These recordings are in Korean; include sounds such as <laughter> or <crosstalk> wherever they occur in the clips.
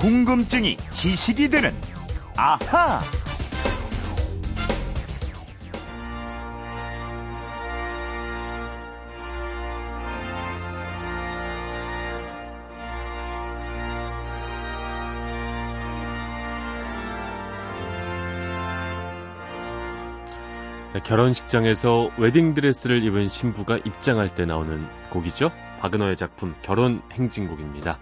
궁금증이 지식이 되는 아하. 네, 결혼식장에서 웨딩드레스를 입은 신부가 입장할 때 나오는 곡이죠. 박은호의 작품 결혼 행진곡입니다.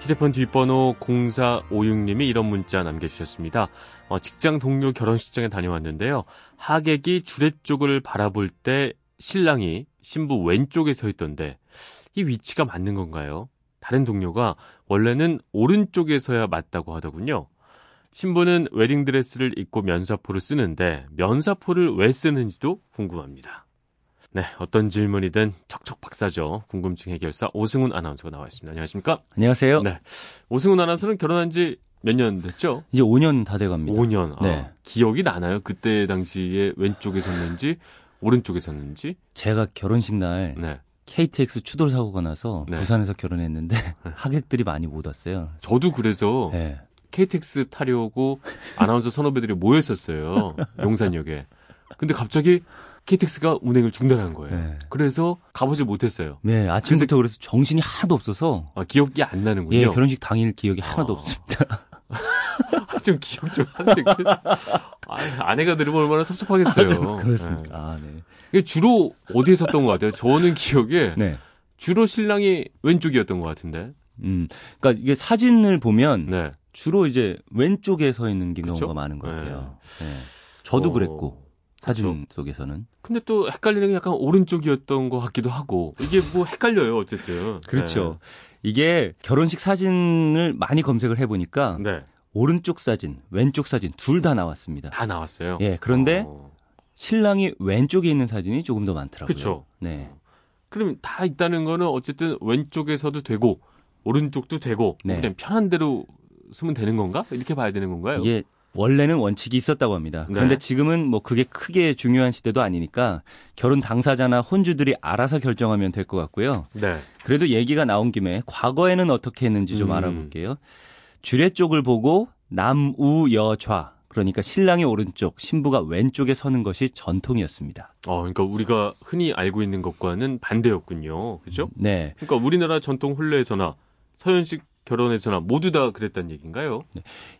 휴대폰 뒷번호 0456님이 이런 문자 남겨주셨습니다. 어, 직장 동료 결혼식장에 다녀왔는데요. 하객이 주례 쪽을 바라볼 때 신랑이 신부 왼쪽에 서 있던데 이 위치가 맞는 건가요? 다른 동료가 원래는 오른쪽에 서야 맞다고 하더군요. 신부는 웨딩드레스를 입고 면사포를 쓰는데 면사포를 왜 쓰는지도 궁금합니다. 네, 어떤 질문이든 척척 박사죠. 궁금증 해결사 오승훈 아나운서가 나와 있습니다. 안녕하십니까? 안녕하세요. 네. 오승훈 아나운서는 결혼한 지 몇 년 됐죠? 이제 5년 다 돼갑니다. 5년. 아, 네. 기억이 나나요? 그때 당시에 왼쪽에 섰는지 오른쪽에 섰는지? 제가 결혼식 날 네. KTX 추돌 사고가 나서 네. 부산에서 결혼했는데 <laughs> 하객들이 많이 못 왔어요. 저도 그래서 네. KTX 타려고 아나운서 선후배들이 모였었어요. <laughs> 용산역에. 근데 갑자기 KTX가 운행을 중단한 거예요. 네. 그래서 가보지 못했어요. 네, 아침부터 그래서 정신이 하나도 없어서 아, 기억이 안 나는군요. 예, 결혼식 당일 기억이 하나도 아. 없습니다. 아, <laughs> 좀 기억 좀 하세요. 아, 아내가 들으면 얼마나 섭섭하겠어요. 그렇습니다. 아, 네. <laughs> 네. 이게 주로 어디에 섰던 것 같아요? 저는 기억에 네. 주로 신랑이 왼쪽이었던 것 같은데. 음. 그러니까 이게 사진을 보면 네. 주로 이제 왼쪽에 서 있는 경우가 그쵸? 많은 것 네. 같아요. 네. 저도 어, 그랬고 사진 속에서는 근데 또 헷갈리는 게 약간 오른쪽이었던 것 같기도 하고 이게 뭐 헷갈려요 어쨌든. 그렇죠. 이게 결혼식 사진을 많이 검색을 해보니까 네. 네. 오른쪽 사진, 왼쪽 사진 둘 다 나왔습니다. 다 나왔어요. 예, 그런데 어. 신랑이 왼쪽에 있는 사진이 조금 더 많더라고요. 그쵸. 네. 그럼 다 있다는 거는 어쨌든 왼쪽에서도 되고 오른쪽도 되고 네. 그냥 편한 대로 쓰면 되는 건가? 이렇게 봐야 되는 건가요? 이게 원래는 원칙이 있었다고 합니다. 그런데 네. 지금은 뭐 그게 크게 중요한 시대도 아니니까 결혼 당사자나 혼주들이 알아서 결정하면 될 것 같고요. 네. 그래도 얘기가 나온 김에 과거에는 어떻게 했는지 좀 음. 알아볼게요. 주례 쪽을 보고 남우여좌 그러니까 신랑이 오른쪽, 신부가 왼쪽에 서는 것이 전통이었습니다. 어, 그러니까 우리가 흔히 알고 있는 것과는 반대였군요. 그죠? 네. 그러니까 우리나라 전통 혼례에서나 서현식 결혼에서나 모두 다 그랬단 얘기인가요?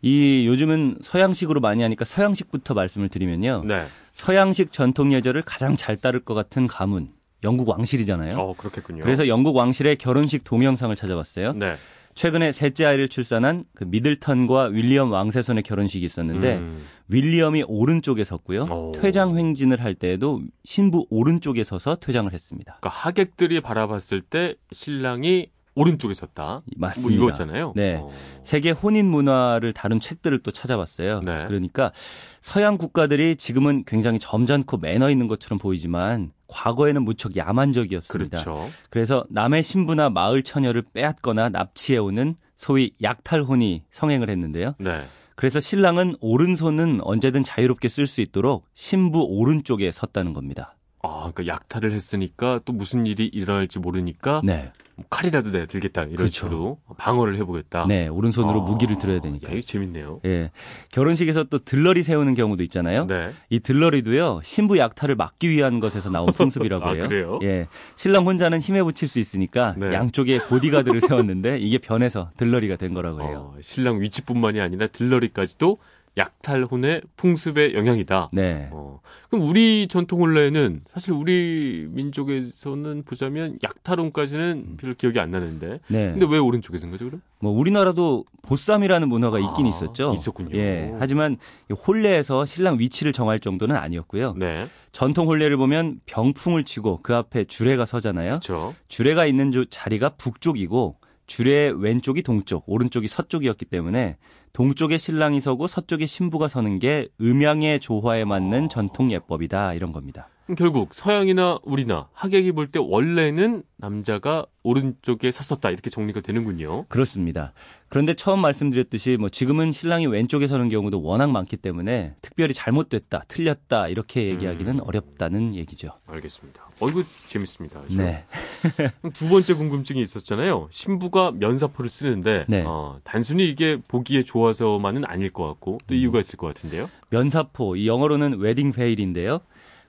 이 요즘은 서양식으로 많이 하니까 서양식부터 말씀을 드리면요. 네. 서양식 전통 예절을 가장 잘 따를 것 같은 가문 영국 왕실이잖아요. 어, 그렇겠군요. 그래서 영국 왕실의 결혼식 동영상을 찾아봤어요. 네. 최근에 셋째 아이를 출산한 그 미들턴과 윌리엄 왕세손의 결혼식이 있었는데 음. 윌리엄이 오른쪽에 섰고요. 오. 퇴장 횡진을 할 때에도 신부 오른쪽에 서서 퇴장을 했습니다. 그러니까 하객들이 바라봤을 때 신랑이 오른쪽에 섰다. 맞습니다. 뭐 이거잖아요. 네. 어. 세계 혼인 문화를 다룬 책들을 또 찾아봤어요. 네. 그러니까 서양 국가들이 지금은 굉장히 점잖고 매너 있는 것처럼 보이지만 과거에는 무척 야만적이었습니다. 그렇죠. 그래서 남의 신부나 마을 처녀를 빼앗거나 납치해오는 소위 약탈혼이 성행을 했는데요. 네. 그래서 신랑은 오른손은 언제든 자유롭게 쓸 수 있도록 신부 오른쪽에 섰다는 겁니다. 아, 그러니까 약탈을 했으니까 또 무슨 일이 일어날지 모르니까 네. 뭐 칼이라도 내가 들겠다 이런 그렇죠. 식으로 방어를 해보겠다. 네, 오른손으로 아, 무기를 들어야 되니까. 야, 이거 재밌네요. 예. 결혼식에서 또 들러리 세우는 경우도 있잖아요. 네. 이 들러리도요, 신부 약탈을 막기 위한 것에서 나온 풍습이라고 <laughs> 아, 해요. 그래요? 예. 신랑 혼자는 힘에 붙일 수 있으니까 네. 양쪽에 보디가드를 <laughs> 세웠는데 이게 변해서 들러리가 된 거라고 해요. 어, 신랑 위치뿐만이 아니라 들러리까지도 약탈혼의 풍습의 영향이다. 네. 어, 그럼 우리 전통 혼례는 사실 우리 민족에서는 보자면 약탈혼까지는 별로 기억이 안 나는데. 네. 근데 왜 오른쪽에 쓴 거죠, 그럼? 뭐 우리나라도 보쌈이라는 문화가 있긴 아, 있었죠. 있었군요. 예. 하지만 이 혼례에서 신랑 위치를 정할 정도는 아니었고요. 네. 전통 혼례를 보면 병풍을 치고 그 앞에 주례가 서잖아요. 그렇죠. 주례가 있는 조- 자리가 북쪽이고 주례 왼쪽이 동쪽, 오른쪽이 서쪽이었기 때문에 동쪽에 신랑이 서고 서쪽에 신부가 서는 게 음양의 조화에 맞는 전통 예법이다 이런 겁니다. 결국 서양이나 우리나 하객이 볼 때 원래는 남자가 오른쪽에 섰었다 이렇게 정리가 되는군요. 그렇습니다. 그런데 처음 말씀드렸듯이 뭐 지금은 신랑이 왼쪽에 서는 경우도 워낙 많기 때문에 특별히 잘못됐다, 틀렸다 이렇게 얘기하기는 음. 어렵다는 얘기죠. 알겠습니다. 어 이거 재밌습니다. 그죠? 네. <laughs> 두 번째 궁금증이 있었잖아요. 신부가 면사포를 쓰는데 네. 어, 단순히 이게 보기에 좋아서만은 아닐 것 같고 또 이유가 있을 것 같은데요. 면사포, 이 영어로는 웨딩 베일인데요.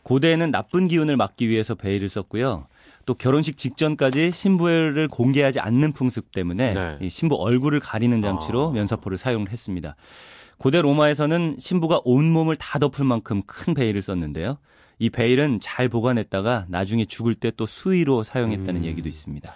고대에는 나쁜 기운을 막기 위해서 베일을 썼고요. 또 결혼식 직전까지 신부를 공개하지 않는 풍습 때문에 네. 이 신부 얼굴을 가리는 장치로 아. 면사포를 사용을 했습니다. 고대 로마에서는 신부가 온 몸을 다 덮을 만큼 큰 베일을 썼는데요. 이 베일은 잘 보관했다가 나중에 죽을 때 또 수의로 사용했다는 음. 얘기도 있습니다.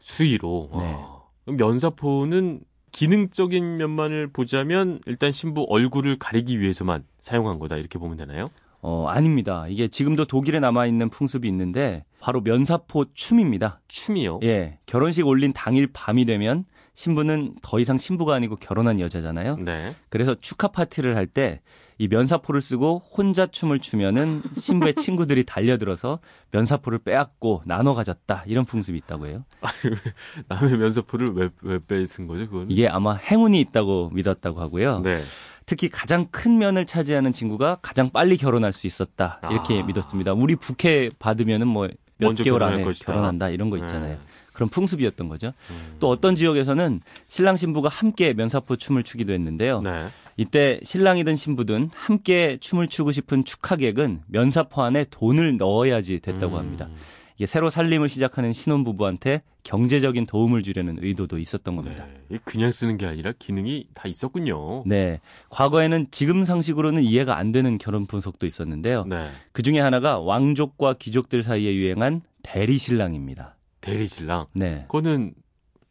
수의로. 네. 아, 그럼 면사포는 기능적인 면만을 보자면 일단 신부 얼굴을 가리기 위해서만 사용한 거다 이렇게 보면 되나요? 어, 아닙니다. 이게 지금도 독일에 남아있는 풍습이 있는데 바로 면사포 춤입니다. 춤이요. 예, 결혼식 올린 당일 밤이 되면 신부는 더 이상 신부가 아니고 결혼한 여자잖아요. 네. 그래서 축하 파티를 할 때 이 면사포를 쓰고 혼자 춤을 추면은 신부의 <laughs> 친구들이 달려들어서 면사포를 빼앗고 나눠 가졌다 이런 풍습이 있다고 해요. <laughs> 남의 면사포를 왜, 왜 뺏은 거죠, 그건? 이게 아마 행운이 있다고 믿었다고 하고요. 네. 특히 가장 큰 면을 차지하는 친구가 가장 빨리 결혼할 수 있었다 이렇게 아. 믿었습니다. 우리 부캐 받으면은 뭐 몇 개월 안에 것이다. 결혼한다 이런 거 있잖아요. 네. 그런 풍습이었던 거죠. 음. 또 어떤 지역에서는 신랑 신부가 함께 면사포 춤을 추기도 했는데요. 네. 이때 신랑이든 신부든 함께 춤을 추고 싶은 축하객은 면사포 안에 돈을 넣어야지 됐다고 음. 합니다. 이게 새로 살림을 시작하는 신혼부부한테 경제적인 도움을 주려는 의도도 있었던 겁니다. 네. 그냥 쓰는 게 아니라 기능이 다 있었군요. 네. 과거에는 지금 상식으로는 이해가 안 되는 결혼 분석도 있었는데요. 네. 그 중에 하나가 왕족과 귀족들 사이에 유행한 대리신랑입니다. 대리신랑. 네. 그거는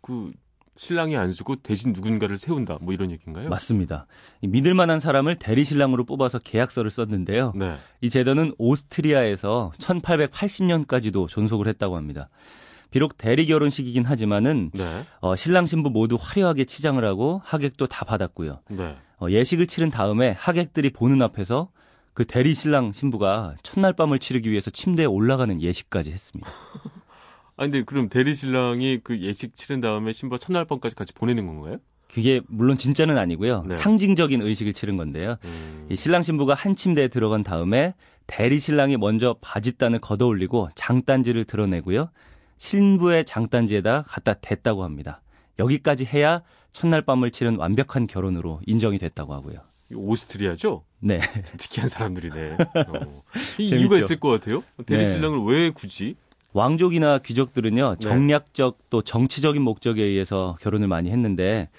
그 신랑이 안 쓰고 대신 누군가를 세운다. 뭐 이런 얘기인가요? 맞습니다. 이 믿을 만한 사람을 대리 신랑으로 뽑아서 계약서를 썼는데요. 네. 이 제도는 오스트리아에서 1880년까지도 존속을 했다고 합니다. 비록 대리 결혼식이긴 하지만은 네. 어, 신랑 신부 모두 화려하게 치장을 하고 하객도 다 받았고요. 네. 어, 예식을 치른 다음에 하객들이 보는 앞에서 그 대리 신랑 신부가 첫날 밤을 치르기 위해서 침대에 올라가는 예식까지 했습니다. <laughs> 아 근데 그럼 대리 신랑이 그 예식 치른 다음에 신부가 첫날 밤까지 같이 보내는 건가요? 그게 물론 진짜는 아니고요. 네. 상징적인 의식을 치른 건데요. 음. 이 신랑 신부가 한 침대에 들어간 다음에 대리 신랑이 먼저 바짓단을 걷어올리고 장단지를 드러내고요. 신부의 장단지에다 갖다 댔다고 합니다. 여기까지 해야 첫날 밤을 치른 완벽한 결혼으로 인정이 됐다고 하고요. 오스트리아죠? 네. 좀 특이한 사람들이네. 어. 이? <laughs> 이유가 있을 것 같아요. 네. 대리 신랑을 왜 굳이? 왕족이나 귀족들은요, 네. 정략적 또 정치적인 목적에 의해서 결혼을 많이 했는데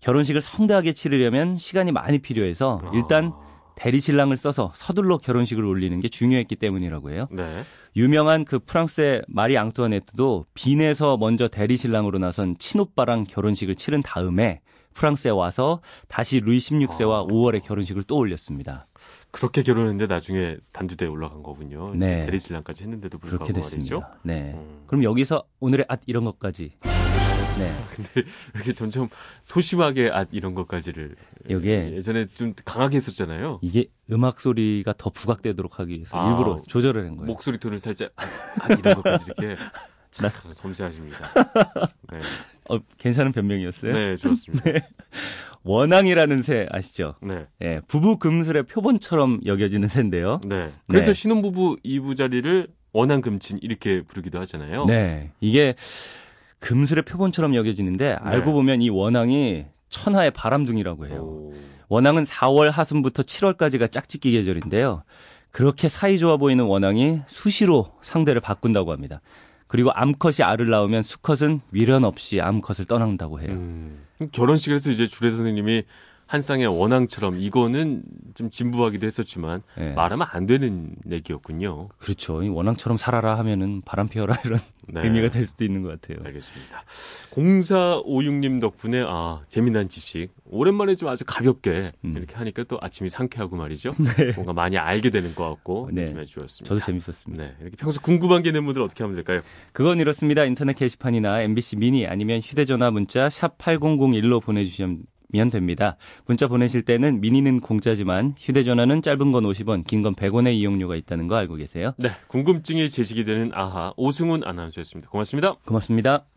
결혼식을 성대하게 치르려면 시간이 많이 필요해서 일단 아. 대리 신랑을 써서 서둘러 결혼식을 올리는 게 중요했기 때문이라고 해요. 네. 유명한 그 프랑스의 마리 앙투아네트도 빈에서 먼저 대리 신랑으로 나선 친오빠랑 결혼식을 치른 다음에 프랑스에 와서 다시 루이 16세와 아. 5월에 결혼식을 또 올렸습니다. 그렇게 결혼했는데 나중에 단두대에 올라간 거군요. 네. 대리신랑까지 했는데도 불구하고 그렇게 말이죠. 됐습니다. 네. 음. 그럼 여기서 오늘의 앗 이런 것까지. 네. 근데 이렇게 점점 소심하게 아 이런 것까지를 요게 예전에 좀 강하게 했었잖아요. 이게 음악 소리가 더 부각되도록 하기 위해서 아, 일부러 조절을 한 거예요. 목소리 톤을 살짝 아, 아, 이런 것까지 이렇게 <laughs> 참 섬세하십니다. 네, 어, 괜찮은 변명이었어요. 네 좋았습니다. <laughs> 네. 원앙이라는 새 아시죠? 네. 예, 부부 금술의 표본처럼 여겨지는 새인데요. 그래서 네. 신혼부부 이부자리를 원한금친 이렇게 부르기도 하잖아요. 네, 이게 금술의 표본처럼 여겨지는데 알고 보면 이 원앙이 천하의 바람둥이라고 해요. 오, 원앙은 4월 하순부터 7월까지가 짝짓기 계절인데요. 그렇게 사이 좋아 보이는 원앙이 수시로 상대를 바꾼다고 합니다. 그리고 암컷이 알을 낳으면 수컷은 미련 없이 암컷을 떠난다고 해요. 음, 결혼식에서 이제 주례 선생님이 한 쌍의 원앙처럼 이거는 좀 진부하기도 했었지만 예. 말하면 안 되는 얘기였군요. 그렇죠. 이 원앙처럼 살아라 하면은 바람 피워라 <laughs> 이런 네. 의미가 될 수도 있는 것 같아요. 알겠습니다. 0456님 덕분에 아 재미난 지식 오랜만에 좀 아주 가볍게 음. 이렇게 하니까 또 아침이 상쾌하고 말이죠. <laughs> 뭔가 많이 알게 되는 것 같고 네. 느낌이 주었습니다. 저도 재밌었습니다. 네, 이렇게 평소 궁금한 게 있는 분들 어떻게 하면 될까요? 그건 이렇습니다. 인터넷 게시판이나 MBC 미니 아니면 휴대전화 문자 샵 8001로 보내주시면 보내주시면 됩니다. 문자 보내실 때는 미니는 공짜지만 휴대전화는 짧은 건 50원, 긴 건 100원의 이용료가 있다는 거 알고 계세요? 네, 궁금증이 제시되는 아하 오승훈 아나운서였습니다. 고맙습니다. 고맙습니다.